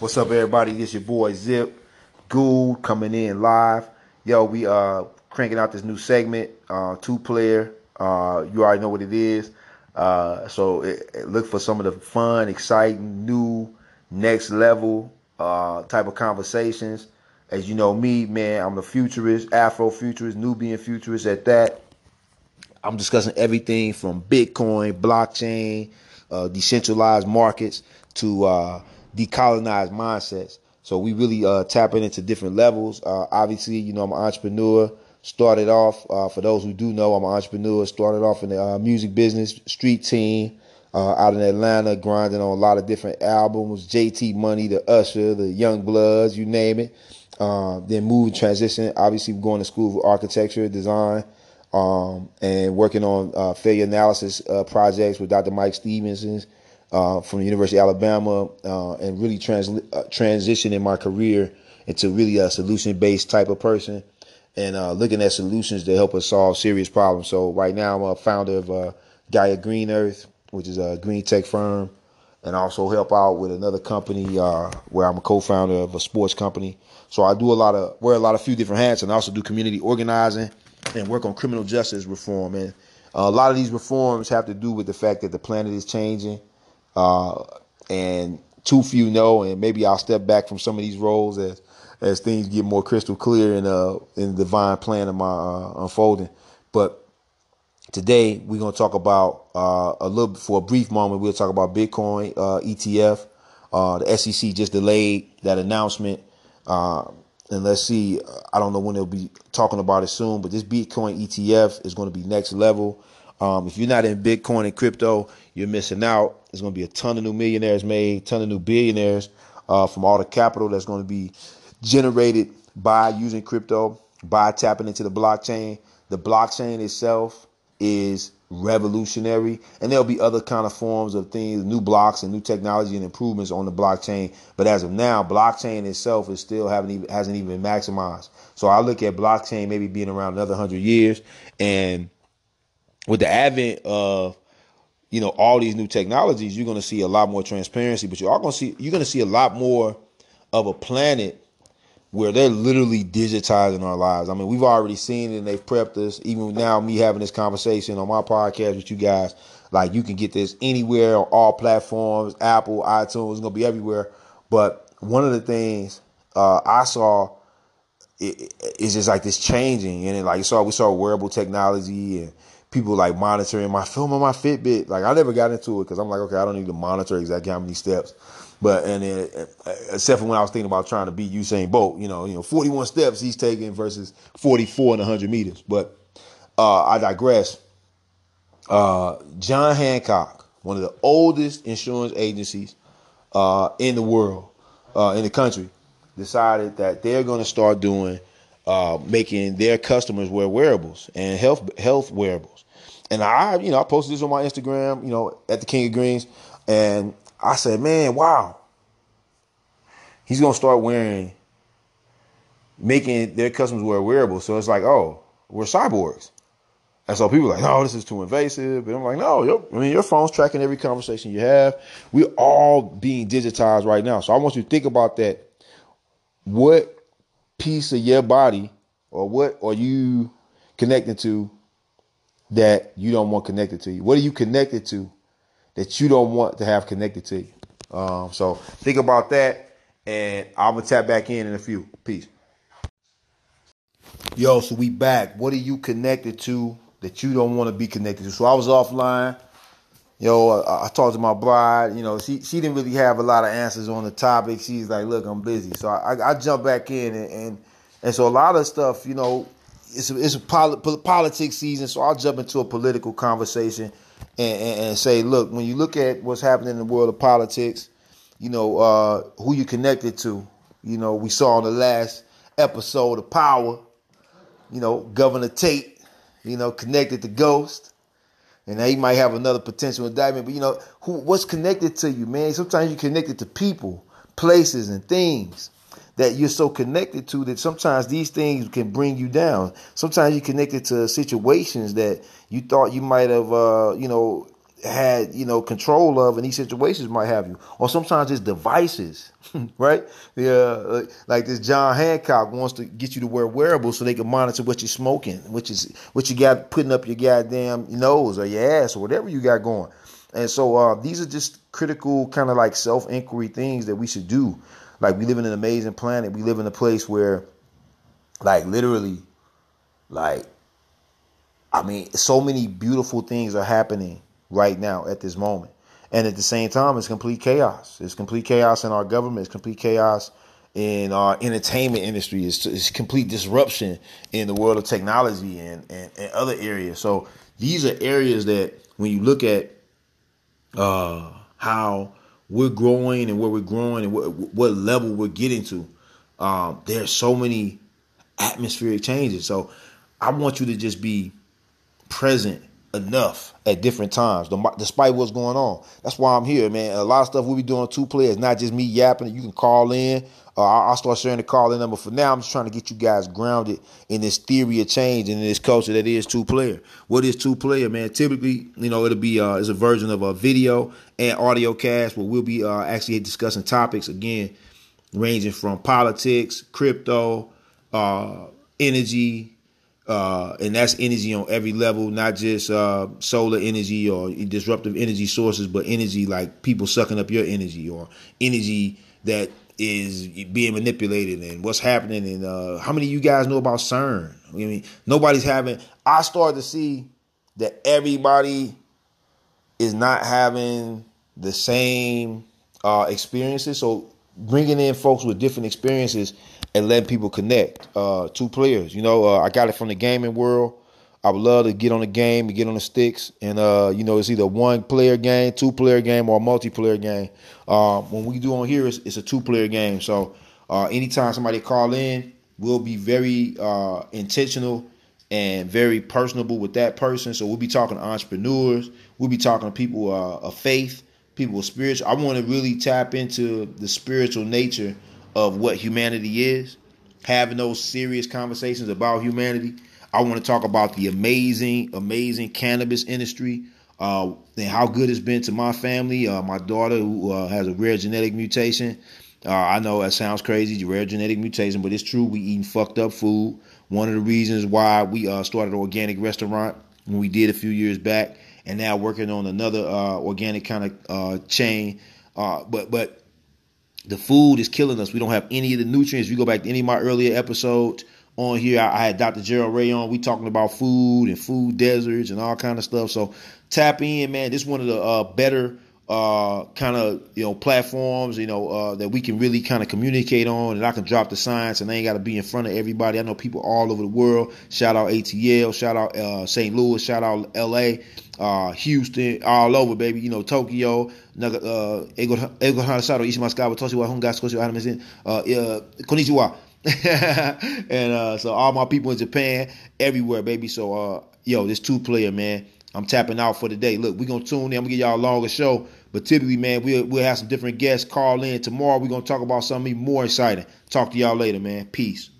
What's up, everybody? This your boy Zip Gould coming in live. Yo, we uh cranking out this new segment, uh, two player. Uh, you already know what it is. Uh, so it, it look for some of the fun, exciting, new, next level uh, type of conversations. As you know me, man, I'm a futurist, Afro futurist, Nubian futurist at that. I'm discussing everything from Bitcoin, blockchain, uh, decentralized markets to uh, decolonized mindsets. So we really uh, tapping into different levels. Uh, obviously, you know, I'm an entrepreneur. Started off, uh, for those who do know, I'm an entrepreneur. Started off in the uh, music business, street team, uh, out in Atlanta, grinding on a lot of different albums. JT Money, the Usher, the Young Bloods, you name it. Uh, then moved, transition. Obviously, going to school for architecture, design, um, and working on failure analysis projects with Dr. Mike Stevenson uh, from the University of Alabama uh, and really trans- uh, transitioning my career into really a solution based type of person and uh, looking at solutions to help us solve serious problems. So right now I'm a founder of uh, Gaia Green Earth, which is a green tech firm, and also help out with another company where I'm a co-founder of a sports company. So I do a lot of wear a lot of few different hats, and also do community organizing and work on criminal justice reform. And a lot of these reforms have to do with the fact that the planet is changing uh, and too few know, and maybe I'll step back from some of these roles as as things get more crystal clear in uh in the divine plan of my uh, unfolding. But today we're gonna talk about uh, a little for a brief moment. We'll talk about Bitcoin uh, ETF. Uh, the SEC just delayed that announcement, uh, and let's see. I don't know when they'll be talking about it soon, but this Bitcoin ETF is going to be next level. Um, if you're not in Bitcoin and crypto, you're missing out. There's going to be a ton of new millionaires made, ton of new billionaires uh, from all the capital that's going to be generated by using crypto, by tapping into the blockchain. The blockchain itself is revolutionary, and there'll be other kind of forms of things, new blocks and new technology and improvements on the blockchain. But as of now, blockchain itself is still haven't even hasn't even been maximized. So I look at blockchain maybe being around another hundred years, and with the advent of you know all these new technologies, you're going to see a lot more transparency, but you're all going to see you're going to see a lot more of a planet where they're literally digitizing our lives. I mean, we've already seen it and they've prepped us. Even now, me having this conversation on my podcast with you guys, like you can get this anywhere on all platforms, Apple, iTunes, it's gonna be everywhere. But one of the things uh, I saw is just like this changing, and it, like you saw, we saw wearable technology and people like monitoring my film on my Fitbit. Like I never got into it because I'm like, okay, I don't need to monitor exactly how many steps. But and then, except for when I was thinking about trying to beat Usain Bolt, you know, you know, 41 steps he's taking versus 44 in 100 meters. But uh, I digress. Uh, John Hancock, one of the oldest insurance agencies uh, in the world, uh, in the country, decided that they're going to start doing uh, making their customers wear wearables and health health wearables. And I, you know, I posted this on my Instagram, you know, at the King of Greens, and I said, man, wow. He's gonna start wearing, making their customers wear wearables. So it's like, oh, we're cyborgs. And so people are like, no, this is too invasive. And I'm like, no, I mean, your phone's tracking every conversation you have. We're all being digitized right now. So I want you to think about that. What piece of your body or what are you connecting to that you don't want connected to you? What are you connected to that you don't want to have connected to you? Um, so think about that, and I'm gonna tap back in in a few. Peace. Yo, so we back. What are you connected to that you don't want to be connected to? So I was offline. Yo, I, I talked to my bride. You know, she she didn't really have a lot of answers on the topic. She's like, "Look, I'm busy." So I, I, I back in, and, and and so a lot of stuff, you know, it's a, it's a polit- politics season, so I'll jump into a political conversation and, and, and, say, look, when you look at what's happening in the world of politics, you know uh, who you connected to. You know, we saw in the last episode of Power, you know, Governor Tate, you know, connected to Ghost, and now he might have another potential indictment. But you know, who what's connected to you, man? Sometimes you're connected to people, places, and things that you're so connected to that sometimes these things can bring you down. Sometimes you're connected to situations that you thought you might have, uh, you know, had you know control of and these situations might have you, or sometimes it's devices, right? Yeah, like this John Hancock wants to get you to wear wearables so they can monitor what you're smoking, which is what you got putting up your goddamn nose or your ass or whatever you got going. And so uh, these are just critical kind of like self inquiry things that we should do. Like we live in an amazing planet. We live in a place where, like literally, like I mean, so many beautiful things are happening right now at this moment. And at the same time, it's complete chaos. It's complete chaos in our government. It's complete chaos in our entertainment industry. It's, it's complete disruption in the world of technology and, and, and, other areas. So these are areas that when you look at uh, how we're growing and where we're growing and what, what level we're getting to, um, there's so many atmospheric changes. So I want you to just be present enough at different times, despite what's going on. That's why I'm here, man. A lot of stuff we'll be doing two players, not just me yapping. You can call in. Uh, I'll start sharing the call in number. For now, I'm just trying to get you guys grounded in this theory of change and in this culture that is two player. What is two player, man? Typically, you know, it'll be uh, it's a version of a video and audio cast where we'll be uh, actually discussing topics again, ranging from politics, crypto, uh, energy, uh, and that's energy on every level, not just uh, solar energy or disruptive energy sources, but energy like people sucking up your energy or energy that is being manipulated and what's happening and uh, how many of you guys know about CERN? I mean, nobody's having. I started to see that everybody is not having the same uh, experiences. So bringing in folks with different experiences and letting people connect. Uh, two players, you know, uh, I got it from the gaming world. I would love to get on the game and get on the sticks, and uh, you know, it's either one player game, two player game, or a multiplayer game. Uh, when we do on here, it's, it's a two player game. So uh, anytime somebody call in, we'll be very uh, intentional and very personable with that person. So we'll be talking to entrepreneurs. We'll be talking to people of faith, people of spiritual. I want to really tap into the spiritual nature of what humanity is, having those serious conversations about humanity. I want to talk about the amazing, amazing cannabis industry uh, and how good it's been to my family. Uh, my daughter, who uh, has a rare genetic mutation. Uh, I know that sounds crazy, rare genetic mutation, but it's true. We eating fucked up food. One of the reasons why we uh, started an organic restaurant when we did a few years back, and now working on another uh, organic kind of chain. but but the food is killing us. We don't have any of the nutrients. You go back to any of my earlier episodes on here, I, I had Dr. Gerald Ray on. We talking about food and food deserts and all kind of stuff. So tap in, man. This is one of the uh, better uh, kind of you know platforms you know uh, that we can really kind of communicate on, and I can drop the science, and they ain't got to be in front of everybody. I know people all over the world. Shout out ATL, shout out uh, St. Louis, shout out LA, uh, Houston, all over, baby. You know Tokyo, uh, uh, konnichiwa. and uh, so all my people in Japan, everywhere, baby. So uh, yo, this two player man. I'm tapping out for the day. Look, we're gonna tune in. I'm gonna give y'all a longer show. But typically, man, we'll we'll have some different guests call in. Tomorrow we're gonna talk about something even more exciting. Talk to y'all later, man. Peace.